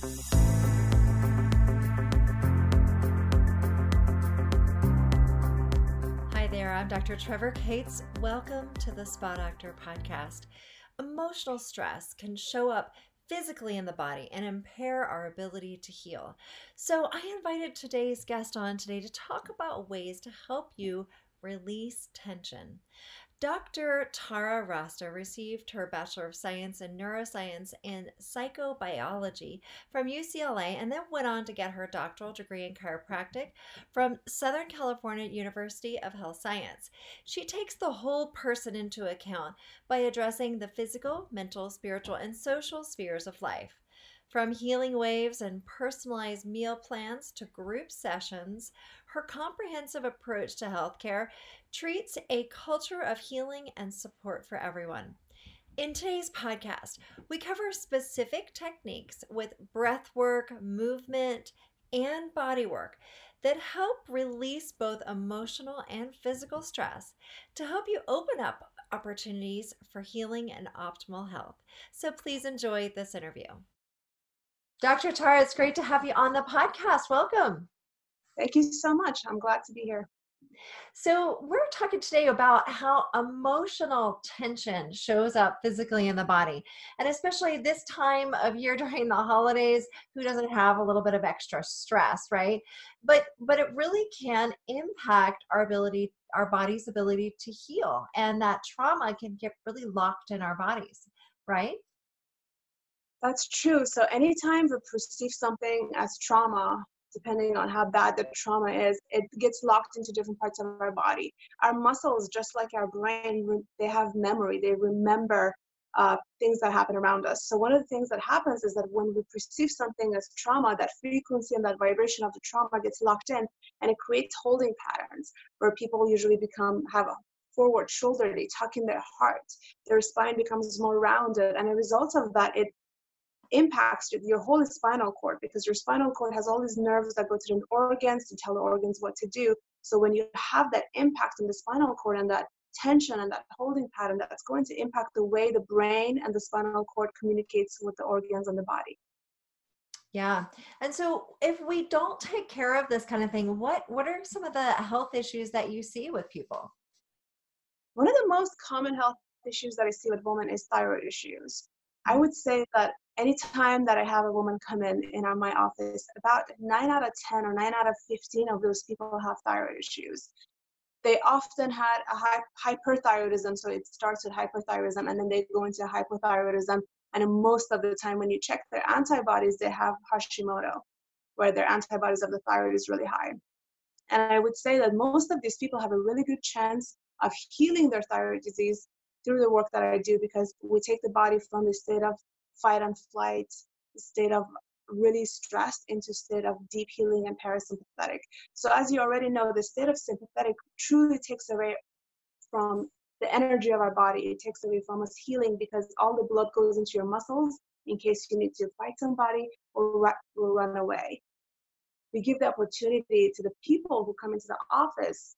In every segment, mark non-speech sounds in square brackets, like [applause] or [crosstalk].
Hi there, I'm Dr. Trevor Cates. Welcome to the Spa Doctor podcast. Emotional stress can show up physically in the body and impair our ability to heal. So, I invited today's guest on today to talk about ways to help you release tension. Dr. Tara Rasta received her Bachelor of Science in Neuroscience and Psychobiology from UCLA and then went on to get her doctoral degree in chiropractic from Southern California University of Health Science. She takes the whole person into account by addressing the physical, mental, spiritual, and social spheres of life. From healing waves and personalized meal plans to group sessions, her comprehensive approach to healthcare treats a culture of healing and support for everyone. In today's podcast, we cover specific techniques with breath work, movement, and body work that help release both emotional and physical stress to help you open up opportunities for healing and optimal health. So please enjoy this interview. Dr. Tara, it's great to have you on the podcast. Welcome. Thank you so much. I'm glad to be here. So, we're talking today about how emotional tension shows up physically in the body. And especially this time of year [laughs] during the holidays, who doesn't have a little bit of extra stress, right? But but it really can impact our ability our body's ability to heal and that trauma can get really locked in our bodies, right? That's true. So anytime we perceive something as trauma, depending on how bad the trauma is, it gets locked into different parts of our body. Our muscles, just like our brain, they have memory. They remember uh, things that happen around us. So one of the things that happens is that when we perceive something as trauma, that frequency and that vibration of the trauma gets locked in, and it creates holding patterns where people usually become have a forward shoulder, they tuck in their heart, their spine becomes more rounded, and a result of that, it impacts your whole spinal cord because your spinal cord has all these nerves that go to the organs to tell the organs what to do. So when you have that impact on the spinal cord and that tension and that holding pattern, that's going to impact the way the brain and the spinal cord communicates with the organs and the body. Yeah. And so if we don't take care of this kind of thing, what what are some of the health issues that you see with people? One of the most common health issues that I see with women is thyroid issues. I mm. would say that anytime that I have a woman come in in my office, about nine out of 10 or nine out of 15 of those people have thyroid issues. They often had a high, hyperthyroidism, so it starts with hyperthyroidism and then they go into hypothyroidism. And most of the time, when you check their antibodies, they have Hashimoto, where their antibodies of the thyroid is really high. And I would say that most of these people have a really good chance of healing their thyroid disease through the work that I do because we take the body from the state of fight and flight, state of really stressed into state of deep healing and parasympathetic. So as you already know, the state of sympathetic truly takes away from the energy of our body. It takes away from us healing because all the blood goes into your muscles in case you need to fight somebody or, run away. We give the opportunity to the people who come into the office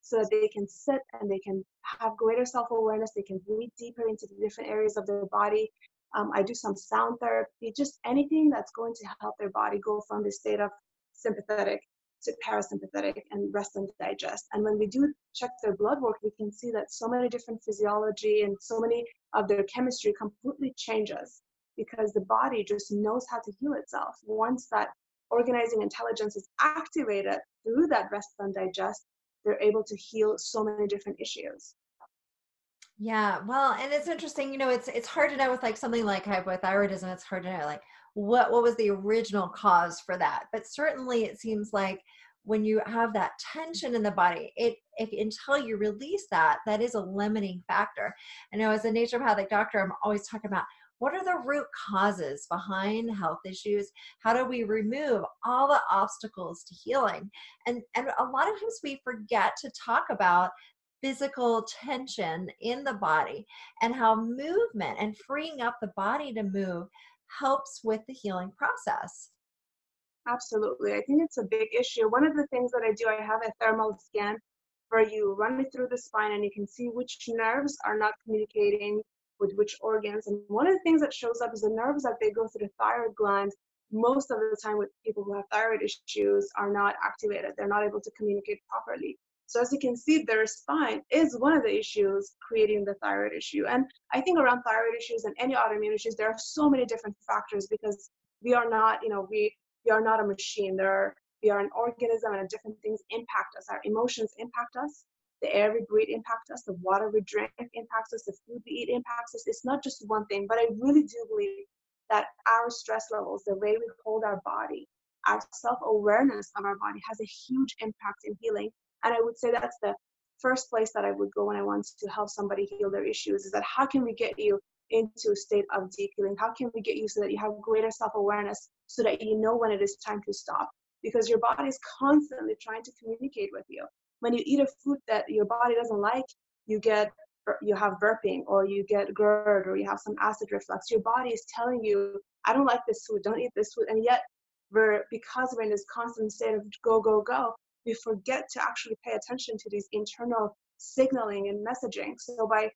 so that they can sit and they can have greater self-awareness they can breathe deeper into the different areas of their body um, i do some sound therapy just anything that's going to help their body go from the state of sympathetic to parasympathetic and rest and digest. And when we do check their blood work we can see that so many different physiology and so many of their chemistry completely changes because the body just knows how to heal itself. Once that organizing intelligence is activated through that rest and digest they're able to heal so many different issues yeah well and it's interesting you know it's it's hard to know with like something like hypothyroidism it's hard to know like what what was the original cause for that but certainly it seems like when you have that tension in the body it if until you release that that is a limiting factor. I know as a naturopathic doctor i'm always talking about what are the root causes behind health issues? How do we remove all the obstacles to healing? And and a lot of times we forget to talk about physical tension in the body and how movement and freeing up the body to move helps with the healing process absolutely i think it's a big issue one of the things that i do i have a thermal scan where you run it through the spine and you can see which nerves are not communicating with which organs. And one of the things that shows up is the nerves that they go through the thyroid gland most of the time with people who have thyroid issues are not activated. They're not able to communicate properly. So as you can see, their spine is one of the issues creating the thyroid issue. And I think around thyroid issues and any autoimmune issues, there are so many different factors because we are not, you know, we we are not a machine. There are we are an organism and different things impact us. Our emotions impact us. The air we breathe impacts us. The water we drink impacts us. The food we eat impacts us. It's not just one thing, but I really do believe that our stress levels, the way we hold our body, our self-awareness of our body has a huge impact in healing. And I would say that's the first place that I would go when I want to help somebody heal their issues is that how can we get you into a state of deep healing? How can we get you so that you have greater self-awareness so that you know when it is time to stop? Because your body is constantly trying to communicate with you. When you eat a food that your body doesn't like, you get you have burping or you get GERD or you have some acid reflux, your body is telling you, I don't like this food, don't eat this food. And yet, we're, because we're in this constant state of go, go, go, we forget to actually pay attention to these internal signaling and messaging. So by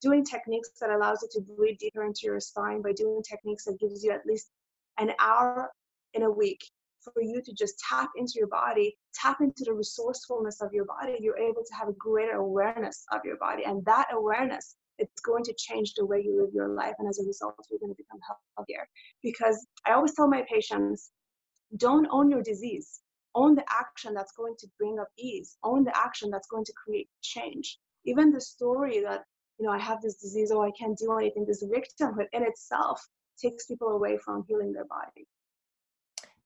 doing techniques that allows you to breathe deeper into your spine, by doing techniques that gives you at least an hour in a week for you to just tap into your body, tap into the resourcefulness of your body, you're able to have a greater awareness of your body. And that awareness, it's going to change the way you live your life. And as a result, you're going to become healthier. Because I always tell my patients, don't own your disease. Own the action that's going to bring up ease. Own the action that's going to create change. Even the story that, you know, I have this disease, oh, I can't do anything, this victimhood in itself takes people away from healing their body.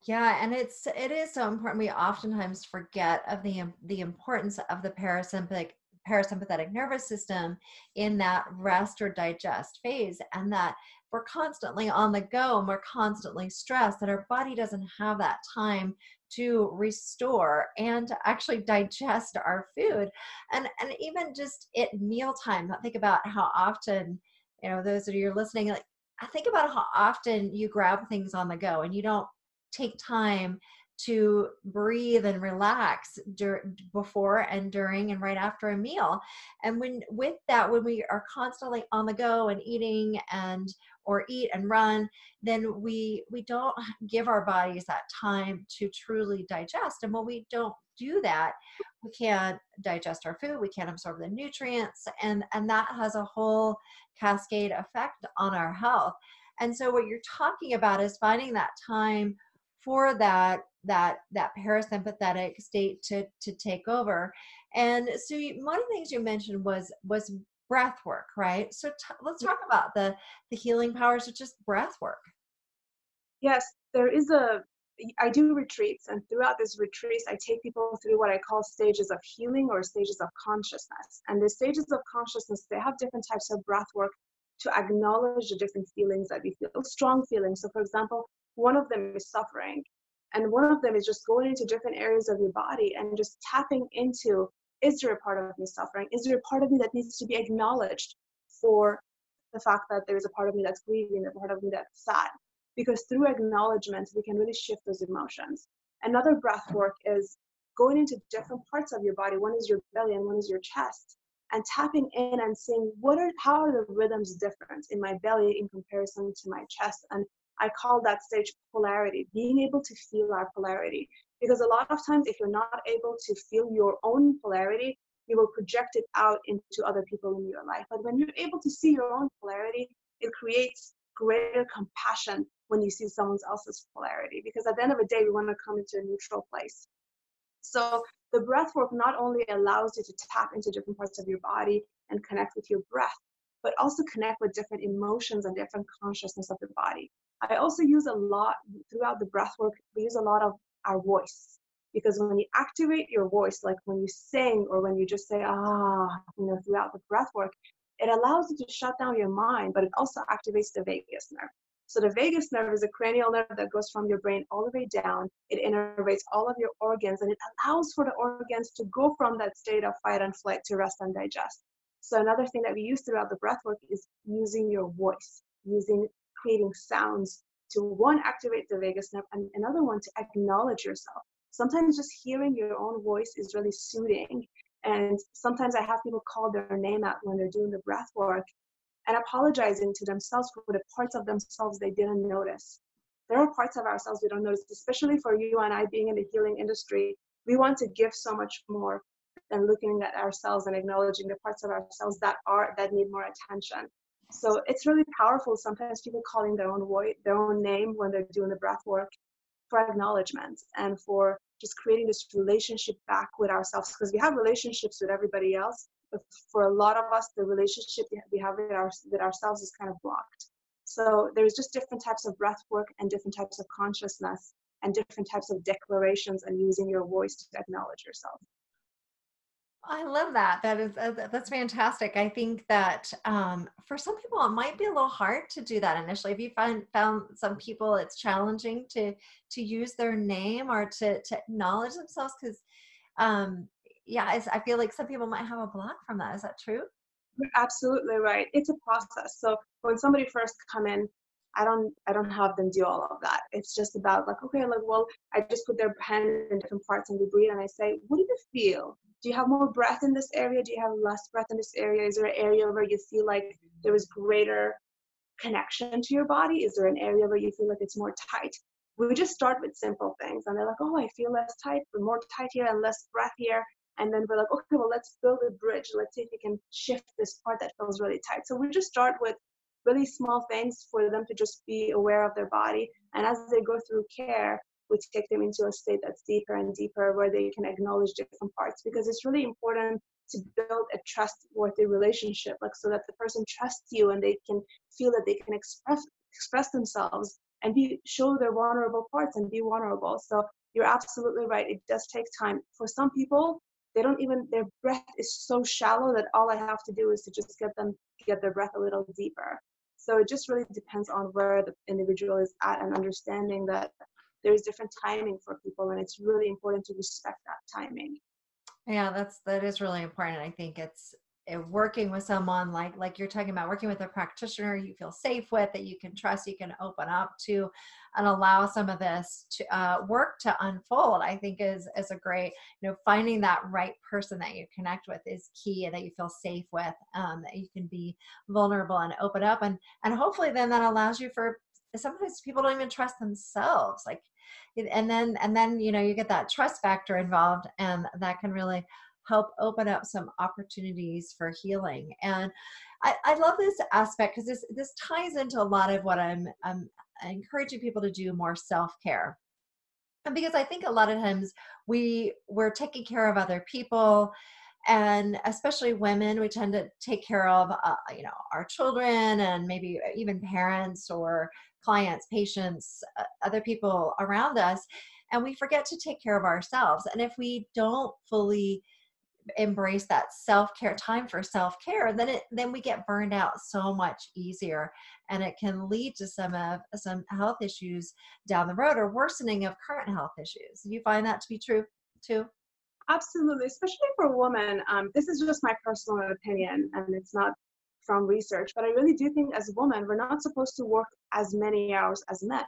Yeah, and it's it is so important. We oftentimes forget of the the importance of the parasympathetic parasympathetic nervous system in that rest or digest phase, and that we're constantly on the go and we're constantly stressed. That our body doesn't have that time to restore and to actually digest our food, and and even just at mealtime. Think about how often you know those of you are listening like I think about how often you grab things on the go and you don't take time to breathe and relax dur- before and during and right after a meal. And when with that when we are constantly on the go and eating and or eat and run then we we don't give our bodies that time to truly digest. And when we don't do that we can't digest our food we can't absorb the nutrients and and that has a whole cascade effect on our health. And so what you're talking about is finding that time for that that that parasympathetic state to to take over. And so you, one of the things you mentioned was was breath work right? So t- let's talk about the the healing powers of just breath work. Yes there is a i do retreats and throughout this retreats i take people through what i call stages of healing or stages of consciousness. And the stages of consciousness they have different types of breath work to acknowledge the different feelings that we feel strong feelings. So for example one of them is suffering. And one of them is just going into different areas of your body and just tapping into is there a part of me suffering? Is there a part of me that needs to be acknowledged for the fact that there is a part of me that's grieving, a part of me that's sad? Because through acknowledgement, we can really shift those emotions. Another breath work is going into different parts of your body. One is your belly and one is your chest. And tapping in and seeing what are how are the rhythms different in my belly in comparison to my chest and I call that stage polarity, being able to feel our polarity. Because a lot of times, if you're not able to feel your own polarity, you will project it out into other people in your life. But when you're able to see your own polarity, it creates greater compassion when you see someone else's polarity. Because at the end of the day, we want to come into a neutral place. So the breath work not only allows you to tap into different parts of your body and connect with your breath, but also connect with different emotions and different consciousness of the body. I also use a lot throughout the breath work, we use a lot of our voice. Because when you activate your voice, like when you sing or when you just say, ah, you know, throughout the breath work, it allows you to shut down your mind, but it also activates the vagus nerve. So the vagus nerve is a cranial nerve that goes from your brain all the way down. It innervates all of your organs and it allows for the organs to go from that state of fight and flight to rest and digest. So another thing that we use throughout the breath work is using your voice, using creating sounds to one activate the vagus nerve and another one to acknowledge yourself sometimes just hearing your own voice is really soothing and sometimes i have people call their name out when they're doing the breath work and apologizing to themselves for the parts of themselves they didn't notice there are parts of ourselves we don't notice, especially for you and I being in the healing industry. We want to give so much more than looking at ourselves and acknowledging the parts of ourselves that are that need more attention. So it's really powerful. Sometimes people calling their own voice, their own name when they're doing the breath work for acknowledgement and for just creating this relationship back with ourselves because we have relationships with everybody else but for a lot of us the relationship we have with, our, with ourselves is kind of blocked so there's just different types of breath work and different types of consciousness and different types of declarations and using your voice to acknowledge yourself I love that. That is uh, that's fantastic. I think that um, for some people it might be a little hard to do that initially. If you find found some people it's challenging to to use their name or to to acknowledge themselves because um, yeah, I feel like some people might have a block from that. Is that true? You're absolutely right. It's a process. So when somebody first come in, I don't I don't have them do all of that. It's just about like okay, like well, I just put their hand in different parts and we breathe and I say, what do you feel? do you have more breath in this area? Do you have less breath in this area? Is there an area where you feel like there is greater connection to your body? Is there an area where you feel like it's more tight? We just start with simple things and they're like, oh, I feel less tight, but more tight here and less breath here. And then we're like, okay, well, let's build a bridge. Let's see if we can shift this part that feels really tight. So we just start with really small things for them to just be aware of their body. And as they go through care, we take them into a state that's deeper and deeper where they can acknowledge different parts. Because it's really important to build a trustworthy relationship like so that the person trusts you and they can feel that they can express express themselves and be show their vulnerable parts and be vulnerable. So you're absolutely right. It does take time. For some people they don't even their breath is so shallow that all i have to do is to just get them get their breath a little deeper so it just really depends on where the individual is at and understanding that there's different timing for people and it's really important to respect that timing. Yeah that's that is really important. I think it's working with someone like like you're talking about working with a practitioner you feel safe with that you can trust you can open up to and allow some of this to uh, work to unfold i think is is a great you know finding that right person that you connect with is key and that you feel safe with um, that you can be vulnerable and open up and and hopefully then that allows you for sometimes people don't even trust themselves like and then and then you know you get that trust factor involved and that can really help open up some opportunities for healing and i, I love this aspect because this this ties into a lot of what i'm i'm encouraging people to do more self-care and because i think a lot of times we we're taking care of other people and especially women we tend to take care of uh, you know our children and maybe even parents or clients, patients, uh, other people around us, and we forget to take care of ourselves. And if we don't fully embrace that self-care time for self-care then it then we get burned out so much easier. And it can lead to some of some health issues down the road or worsening of current health issues. You find that to be true too? Absolutely especially for women um, this is just my personal opinion and it's not from research, but I really do think as women, we're not supposed to work as many hours as men.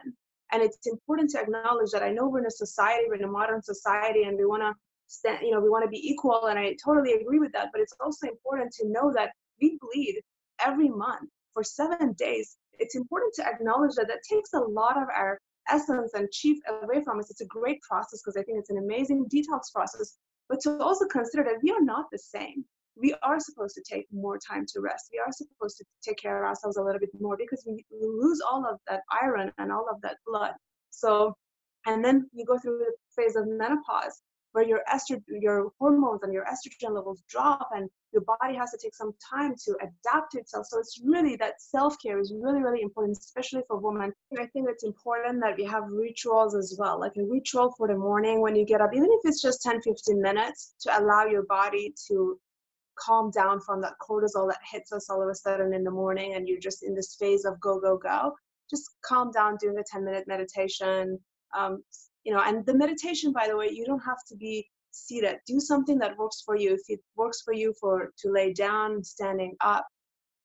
And it's important to acknowledge that I know we're in a society, we're in a modern society, and we want to stand, you know, we want to be equal, and I totally agree with that. But it's also important to know that we bleed every month for seven days. It's important to acknowledge that that takes a lot of our essence and chief away from us. It's a great process because I think it's an amazing detox process. But to also consider that we are not the same we are supposed to take more time to rest. We are supposed to take care of ourselves a little bit more because we, we lose all of that iron and all of that blood. So, and then you go through the phase of menopause where your estrogen, your hormones and your estrogen levels drop and your body has to take some time to adapt to itself. So it's really that self-care is really, really important, especially for women. And I think it's important that we have rituals as well, like a ritual for the morning when you get up, even if it's just 10, 15 minutes to allow your body to calm down from that cortisol that hits us all of a sudden in the morning and you're just in this phase of go go go just calm down doing a 10 minute meditation um, you know and the meditation by the way you don't have to be seated. Do something that works for you. If it works for you for to lay down standing up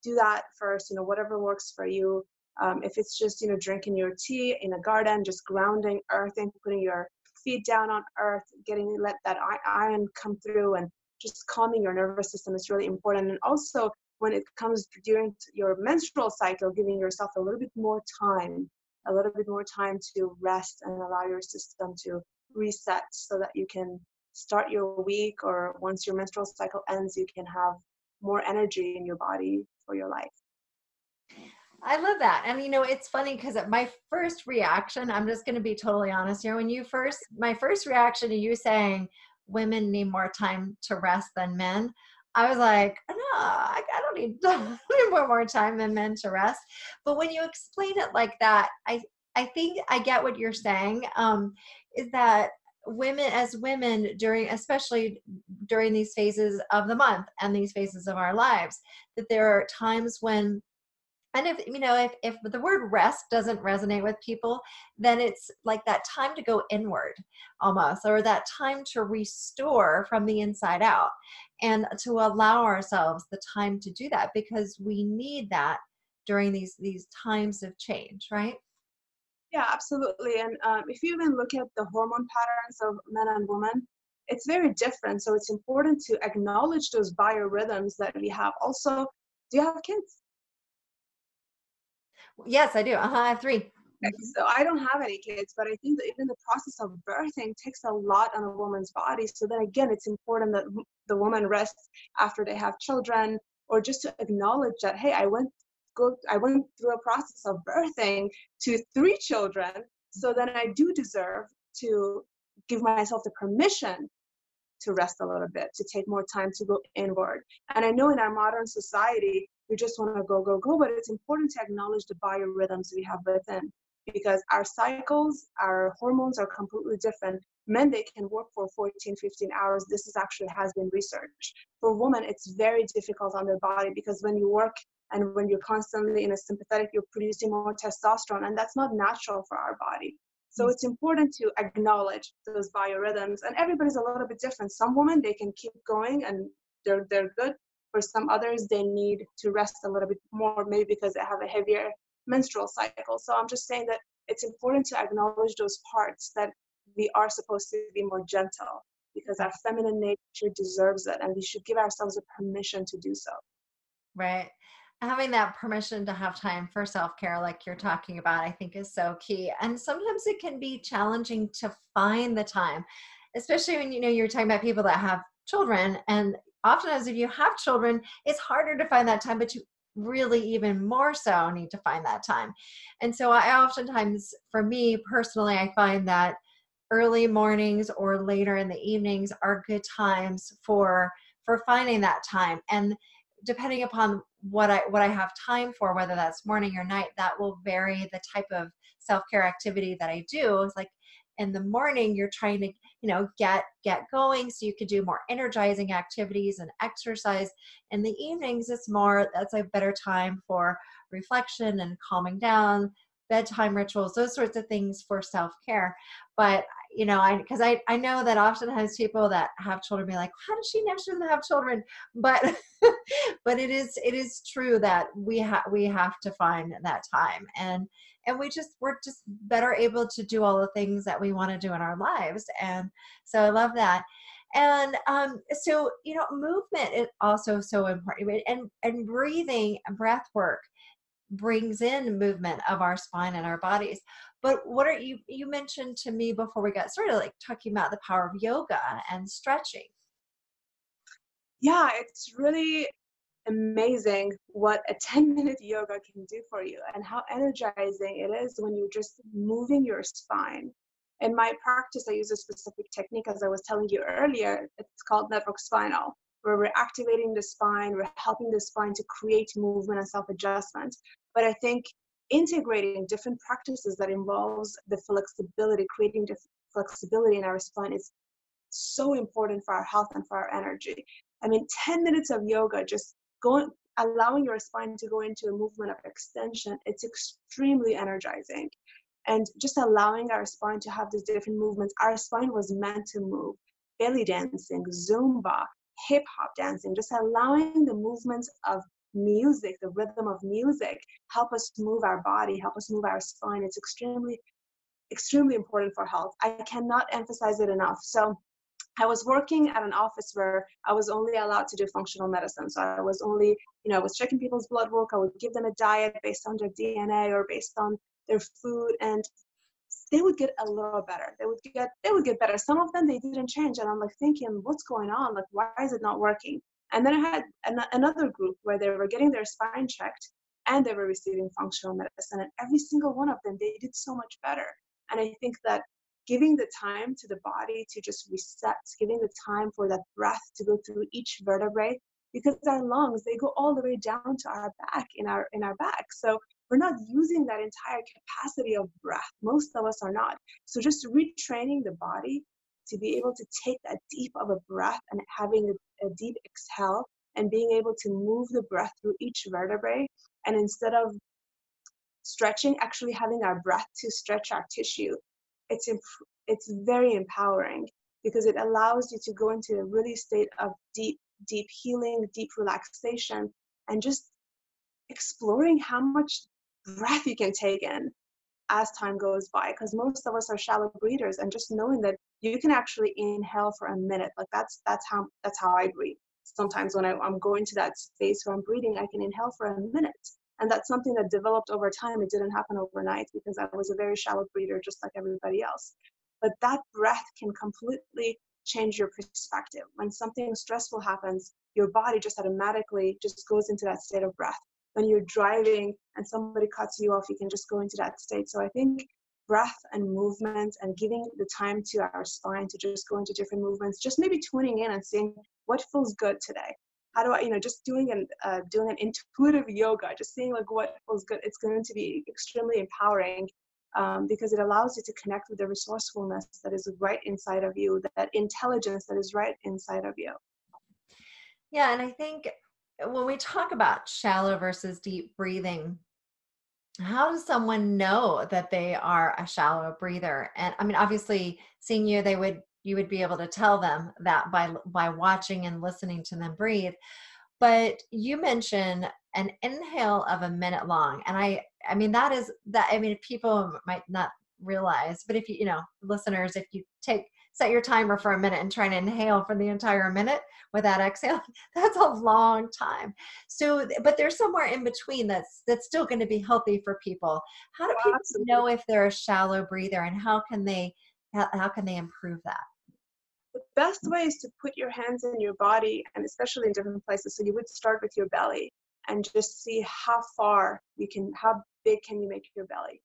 do that first you know whatever works for you. Um, if it's just you know drinking your tea in a garden just grounding earthing putting your feet down on earth getting let that iron come through and just calming your nervous system is really important. And also, when it comes during your menstrual cycle, giving yourself a little bit more time a little bit more time to rest and allow your system to reset so that you can start your week or once your menstrual cycle ends, you can have more energy in your body for your life. I love that. And you know, it's funny because my first reaction, I'm just going to be totally honest here. When you first, my first reaction to you saying women need more time to rest than men, I was like, no, I, don't need, [laughs] need more, more time than men to rest. But when you explain it like that, I, I think I get what you're saying. Um, is that women as women during especially during these phases of the month and these phases of our lives that there are times when and if you know if, if the word rest doesn't resonate with people then it's like that time to go inward almost or that time to restore from the inside out and to allow ourselves the time to do that because we need that during these these times of change right yeah, absolutely. And um, if you even look at the hormone patterns of men and women, it's very different. So it's important to acknowledge those biorhythms that we have. Also, do you have kids? Yes, I do. Uh-huh, I have three. So I don't have any kids, but I think that even the process of birthing takes a lot on a woman's body. So then again, it's important that the woman rests after they have children, or just to acknowledge that, hey, I went go i went through a process of birthing to three children so then i do deserve to give myself the permission to rest a little bit to take more time to go inward and i know in our modern society we just want to go go go but it's important to acknowledge the biorhythms we have within because our cycles our hormones are completely different. Men they can work for 14 15 hours. This is actually has been researched. For women it's very difficult on their body because when you work and when you're constantly in a sympathetic you're producing more testosterone and that's not natural for our body. So mm. it's important to acknowledge those biorhythms and everybody's a little bit different. Some women they can keep going and they're they're good for some others they need to rest a little bit more maybe because they have a heavier menstrual cycle. So i'm just saying that it's important to acknowledge those parts that we are supposed to be more gentle because our feminine nature deserves it and we should give ourselves a permission to do so. Right. Having that permission to have time for self-care like you're talking about i think is so key. And sometimes it can be challenging to find the time especially when you know you're talking about people that have children and often as if you have children it's harder to find that time but you really even more so need to find that time and so i oftentimes for me personally i find that early mornings or later in the evenings are good times for for finding that time and depending upon what I what I have time for, whether that's morning or night, that will vary the type of self-care activity that I do. It's like in the morning you're trying to you know get get going so you could do more energizing activities and exercise. In the evenings it's more that's a better time for reflection and calming down bedtime rituals those sorts of things for self-care. But you know, I because I I know that oftentimes people that have children be like, how does she never doesn't have children? But [laughs] but it is it is true that we have we have to find that time. And and we just we're just better able to do all the things that we want to do in our lives. And so I love that. And um, so you know movement is also so important. And and breathing breath work brings in movement of our spine and our bodies. But what are you you mentioned to me before we got started like talking about the power of yoga and stretching. Yeah it's really amazing what a 10 minute yoga can do for you and how energizing it is when you're just moving your spine. In my practice i use a specific technique as i was telling you earlier it's called network spinal where we're activating the spine we're helping the spine to create movement and self adjustment but i think integrating different practices that involves the flexibility, creating flexibility in our spine is so important for our health and for our energy. I mean, 10 minutes of yoga, just going, allowing your spine to go into a movement of extension, it's extremely energizing. And just allowing our spine to have these different movements. Our spine was meant to move. Belly dancing, Zumba, hip hop dancing, just allowing the movements of music, the rhythm of music, help us move our body, help us move our spine. It's extremely, extremely important for health. I cannot emphasize it enough. So I was working at an office where I was only allowed to do functional medicine. So I was only, you know, I was checking people's blood work. I would give them a diet based on their DNA or based on their food, and they would get a little better. They would get they would get better. Some of them they didn't change, and I'm like thinking, what's going on? Like, why is it not working? And then I had an- another group where they were getting their spine checked and they were receiving functional medicine, and every single one of them they did so much better. And I think that giving the time to the body to just reset, giving the time for that breath to go through each vertebrae, because our lungs they go all the way down to our back in our in our back. So we're not using that entire capacity of breath. Most of us are not. So just retraining the body to be able to take that deep of a breath and having a, a deep exhale and being able to move the breath through each vertebrae. And instead of stretching actually having our breath to stretch our tissue. It's imp- it's very empowering because it allows you to go into a really state of deep deep healing deep relaxation and just exploring how much breath you can take in as time goes by because most of us are shallow breathers and just knowing that you can actually inhale for a minute like that's that's how that's how i breathe. Sometimes when I, i'm going to that space where i'm breathing i can inhale for a minute. And that's something that developed over time. It didn't happen overnight because i was a very shallow breather just like everybody else. But that breath can completely change your perspective. When something stressful happens your body just automatically just goes into that state of breath when you're driving and somebody cuts you off, you can just go into that state. So I think breath and movement and giving the time to our spine to just go into different movements, just maybe tuning in and seeing what feels good today. How do I, you know, just doing an uh, doing an intuitive yoga, just seeing like what feels good. It's going to be extremely empowering um, because it allows you to connect with the resourcefulness that is right inside of you, that intelligence that is right inside of you. Yeah, and I think when we talk about shallow versus deep breathing, how does someone know that they are a shallow breather? And I mean, obviously, seeing you, they would you would be able to tell them that by by watching and listening to them breathe. But you mentioned an inhale of a minute long, and I I mean that is that I mean people might not realize, but if you you know listeners, if you take set your timer for a minute and try to inhale for the entire minute without exhaling. [laughs] That's a long time. So but there's somewhere in between that's that's still going to be healthy for people. How do people Absolutely. know if they're a shallow breather and how can they how, how can they improve that? The best way is to put your hands in your body and especially in different places. So you would start with your belly and just see how far you can how big can you make your belly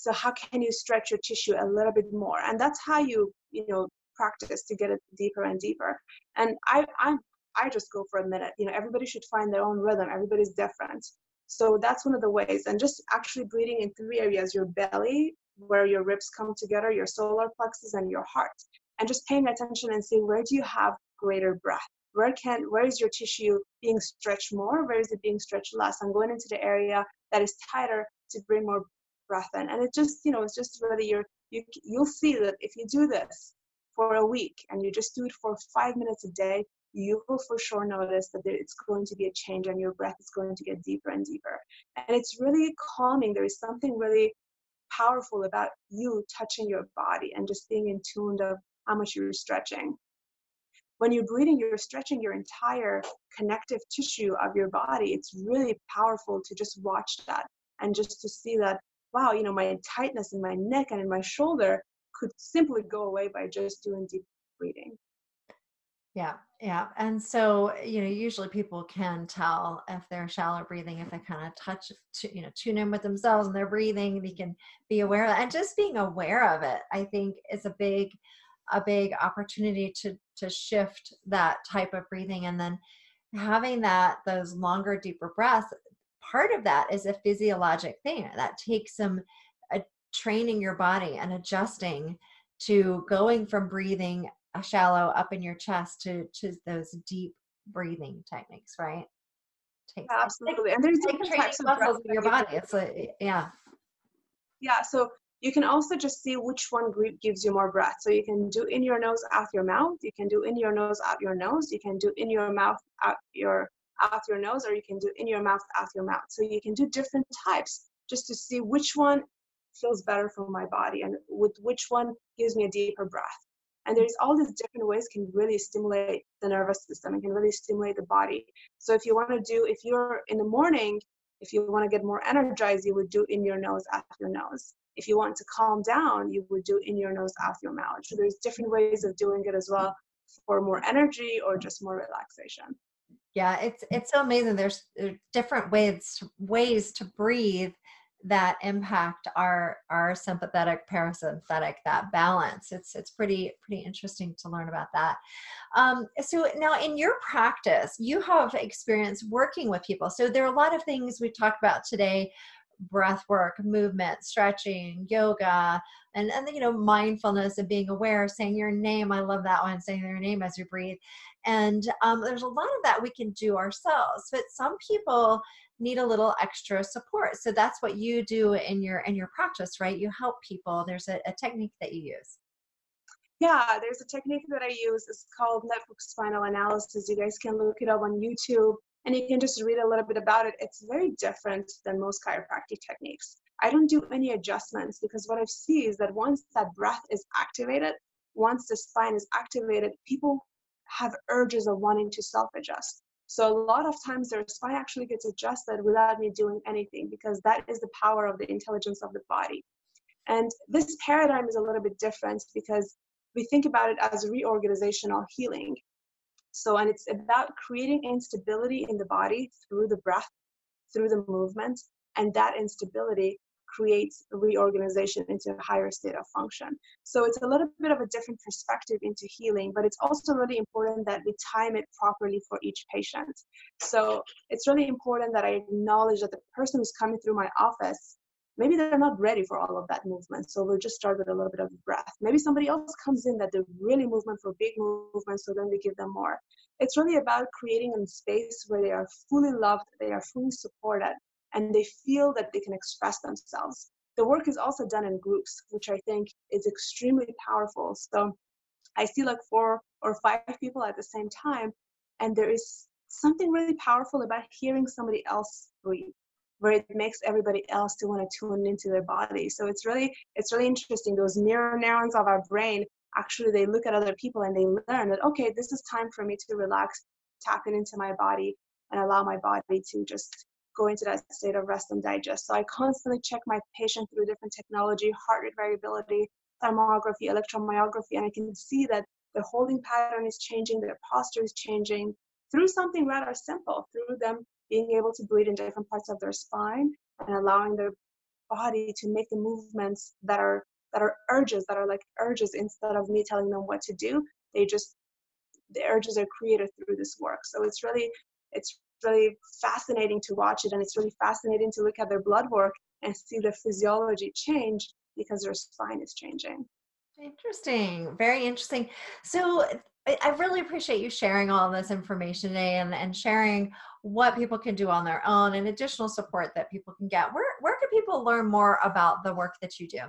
so how can you stretch your tissue a little bit more? And that's how you you know practice to get it deeper and deeper. And i i i just go for a minute. You know everybody should find their own rhythm. Everybody's different. So that's one of the ways. And just actually breathing in three areas your belly where your ribs come together your solar plexus and your heart. And just paying attention and seeing where do you have greater breath? Where can where is your tissue being stretched more? Where is it being stretched less? I'm going into the area that is tighter to bring more breath in and it just you know it's just really your you you'll see that if you do this for a week and you just do it for five minutes a day you will for sure notice that it's going to be a change and your breath is going to get deeper and deeper. And it's really calming. There is something really powerful about you touching your body and just being in tune of how much you're stretching. When you're breathing you're stretching your entire connective tissue of your body. It's really powerful to just watch that and just to see that wow, you know, my tightness in my neck and in my shoulder could simply go away by just doing deep breathing. Yeah, yeah. And so, you know, usually people can tell if they're shallow breathing, if they kind of touch, to, you know, tune in with themselves and their breathing, they can be aware of it. And just being aware of it, I think is a big, a big opportunity to, to shift that type of breathing. And then having that, those longer, deeper breaths, part of that is a physiologic thing that takes some uh, training your body and adjusting to going from breathing a shallow up in your chest to to those deep breathing techniques right? Takes, absolutely and there's different types of muscles in your body it's a yeah. Yeah so you can also just see which one group gives you more breath. So you can do in your nose out your mouth you can do in your nose out your nose you can do in your mouth out your out your nose or you can do in your mouth out your mouth so you can do different types just to see which one feels better for my body and with which one gives me a deeper breath and there's all these different ways can really stimulate the nervous system and can really stimulate the body so if you want to do if you're in the morning If you want to get more energized, you would do in your nose, out your nose. If you want to calm down, you would do in your nose, out your mouth. So there's different ways of doing it as well for more energy or just more relaxation. Yeah, it's it's so amazing. There's, there's different ways ways to breathe that impact our our sympathetic parasympathetic that balance. It's it's pretty pretty interesting to learn about that. Um, so now in your practice you have experience working with people. So there are a lot of things we talked about today breath work movement stretching yoga and and you know mindfulness and being aware saying your name i love that one saying your name as you breathe. And um, there's a lot of that we can do ourselves but some people need a little extra support. So that's what you do in your in your practice right? You help people. There's a, a technique that you use. Yeah there's a technique that i use. It's called network spinal analysis. You guys can look it up on youtube and you can just read a little bit about it it's very different than most chiropractic techniques i don't do any adjustments because what i see is that once that breath is activated once the spine is activated people have urges of wanting to self adjust so a lot of times their spine actually gets adjusted without me doing anything because that is the power of the intelligence of the body. And this paradigm is a little bit different because we think about it as reorganizational healing. So, and it's about creating instability in the body through the breath, through the movement, and that instability creates reorganization into a higher state of function. So it's a little bit of a different perspective into healing, but it's also really important that we time it properly for each patient. So it's really important that I acknowledge that the person who's coming through my office maybe they're not ready for all of that movement so we'll just start with a little bit of breath maybe somebody else comes in that they're really movement for big movement, so then we give them more it's really about creating a space where they are fully loved they are fully supported and they feel that they can express themselves. The work is also done in groups, which I think is extremely powerful. So I see like four or five people at the same time, and there is something really powerful about hearing somebody else breathe where it makes everybody else to want to tune into their body so it's really it's really interesting those mirror neurons of our brain actually they look at other people and they learn that okay this is time for me to relax tap into my body and allow my body to just go into that state of rest and digest. So I constantly check my patient through different technology, heart rate variability, thermography, electromyography, and I can see that the holding pattern is changing, their posture is changing through something rather simple, through them being able to breathe in different parts of their spine and allowing their body to make the movements that are that are urges that are like urges instead of me telling them what to do they just the urges are created through this work. So it's really it's really fascinating to watch it and it's really fascinating to look at their blood work and see the physiology change because their spine is changing. Interesting. Very interesting. So i really appreciate you sharing all this information today and, and sharing what people can do on their own and additional support that people can get. Where, where can people learn more about the work that you do?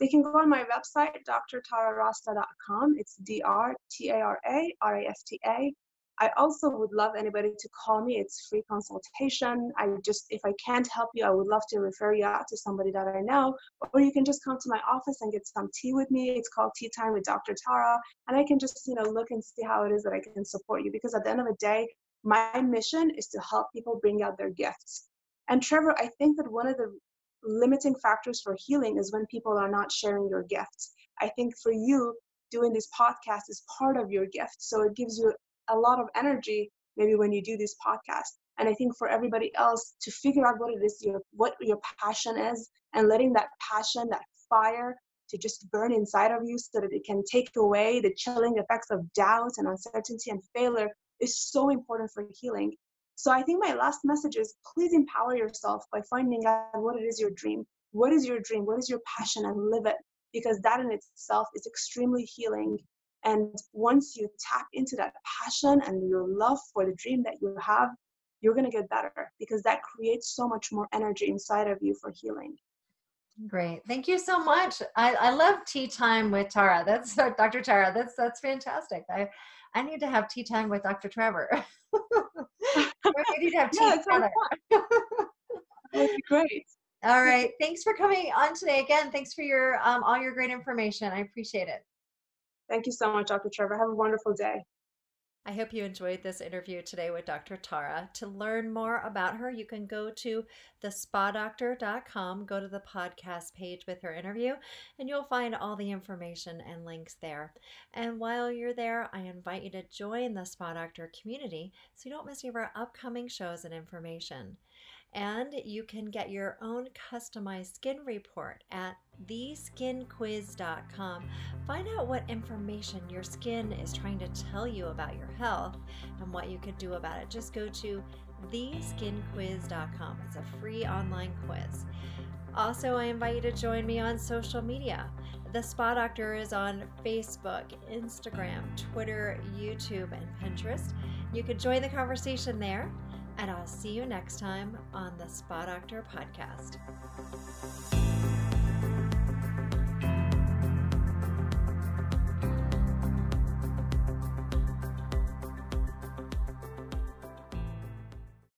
They can go on my website, drtararasta.com. It's D R T A R A R A S T A I also would love anybody to call me. It's free consultation. I just, if I can't help you, I would love to refer you out to somebody that I know. Or you can just come to my office and get some tea with me. It's called Tea Time with Dr. Tara. And I can just, you know, look and see how it is that I can support you. Because at the end of the day, my mission is to help people bring out their gifts. And Trevor, I think that one of the limiting factors for healing is when people are not sharing your gifts. I think for you, doing this podcast is part of your gift. So it gives you a lot of energy maybe when you do this podcast. And i think for everybody else to figure out what it is your what your passion is and letting that passion that fire to just burn inside of you so that it can take away the chilling effects of doubt and uncertainty and failure is so important for healing. So i think my last message is please empower yourself by finding out what it is your dream what is your dream what is your passion and live it because that in itself is extremely healing and once you tap into that passion and your love for the dream that you have, you're going to get better because that creates so much more energy inside of you for healing. Great. Thank you so much. I, I love tea time with Tara. That's [laughs] Dr. Tara. That's that's fantastic. I I need to have tea time with Dr. Trevor. [laughs] we need to have tea yeah, together. [laughs] That'd be great. All right. Thanks for coming on today again. Thanks for your um, all your great information. I appreciate it. Thank you so much, Dr. Trevor. Have a wonderful day. I hope you enjoyed this interview today with Dr. Tara. To learn more about her, you can go to thespadoctor.com, go to the podcast page with her interview, and you'll find all the information and links there. And while you're there, I invite you to join the Spa Doctor community so you don't miss any of our upcoming shows and information. And you can get your own customized skin report at theskinquiz.com. Find out what information your skin is trying to tell you about your health and what you could do about it. Just go to theskinquiz.com. It's a free online quiz. Also, I invite you to join me on social media. The Spa Doctor is on Facebook, Instagram, Twitter, YouTube, and Pinterest. You can join the conversation there and I'll see you next time on the Spa Doctor podcast.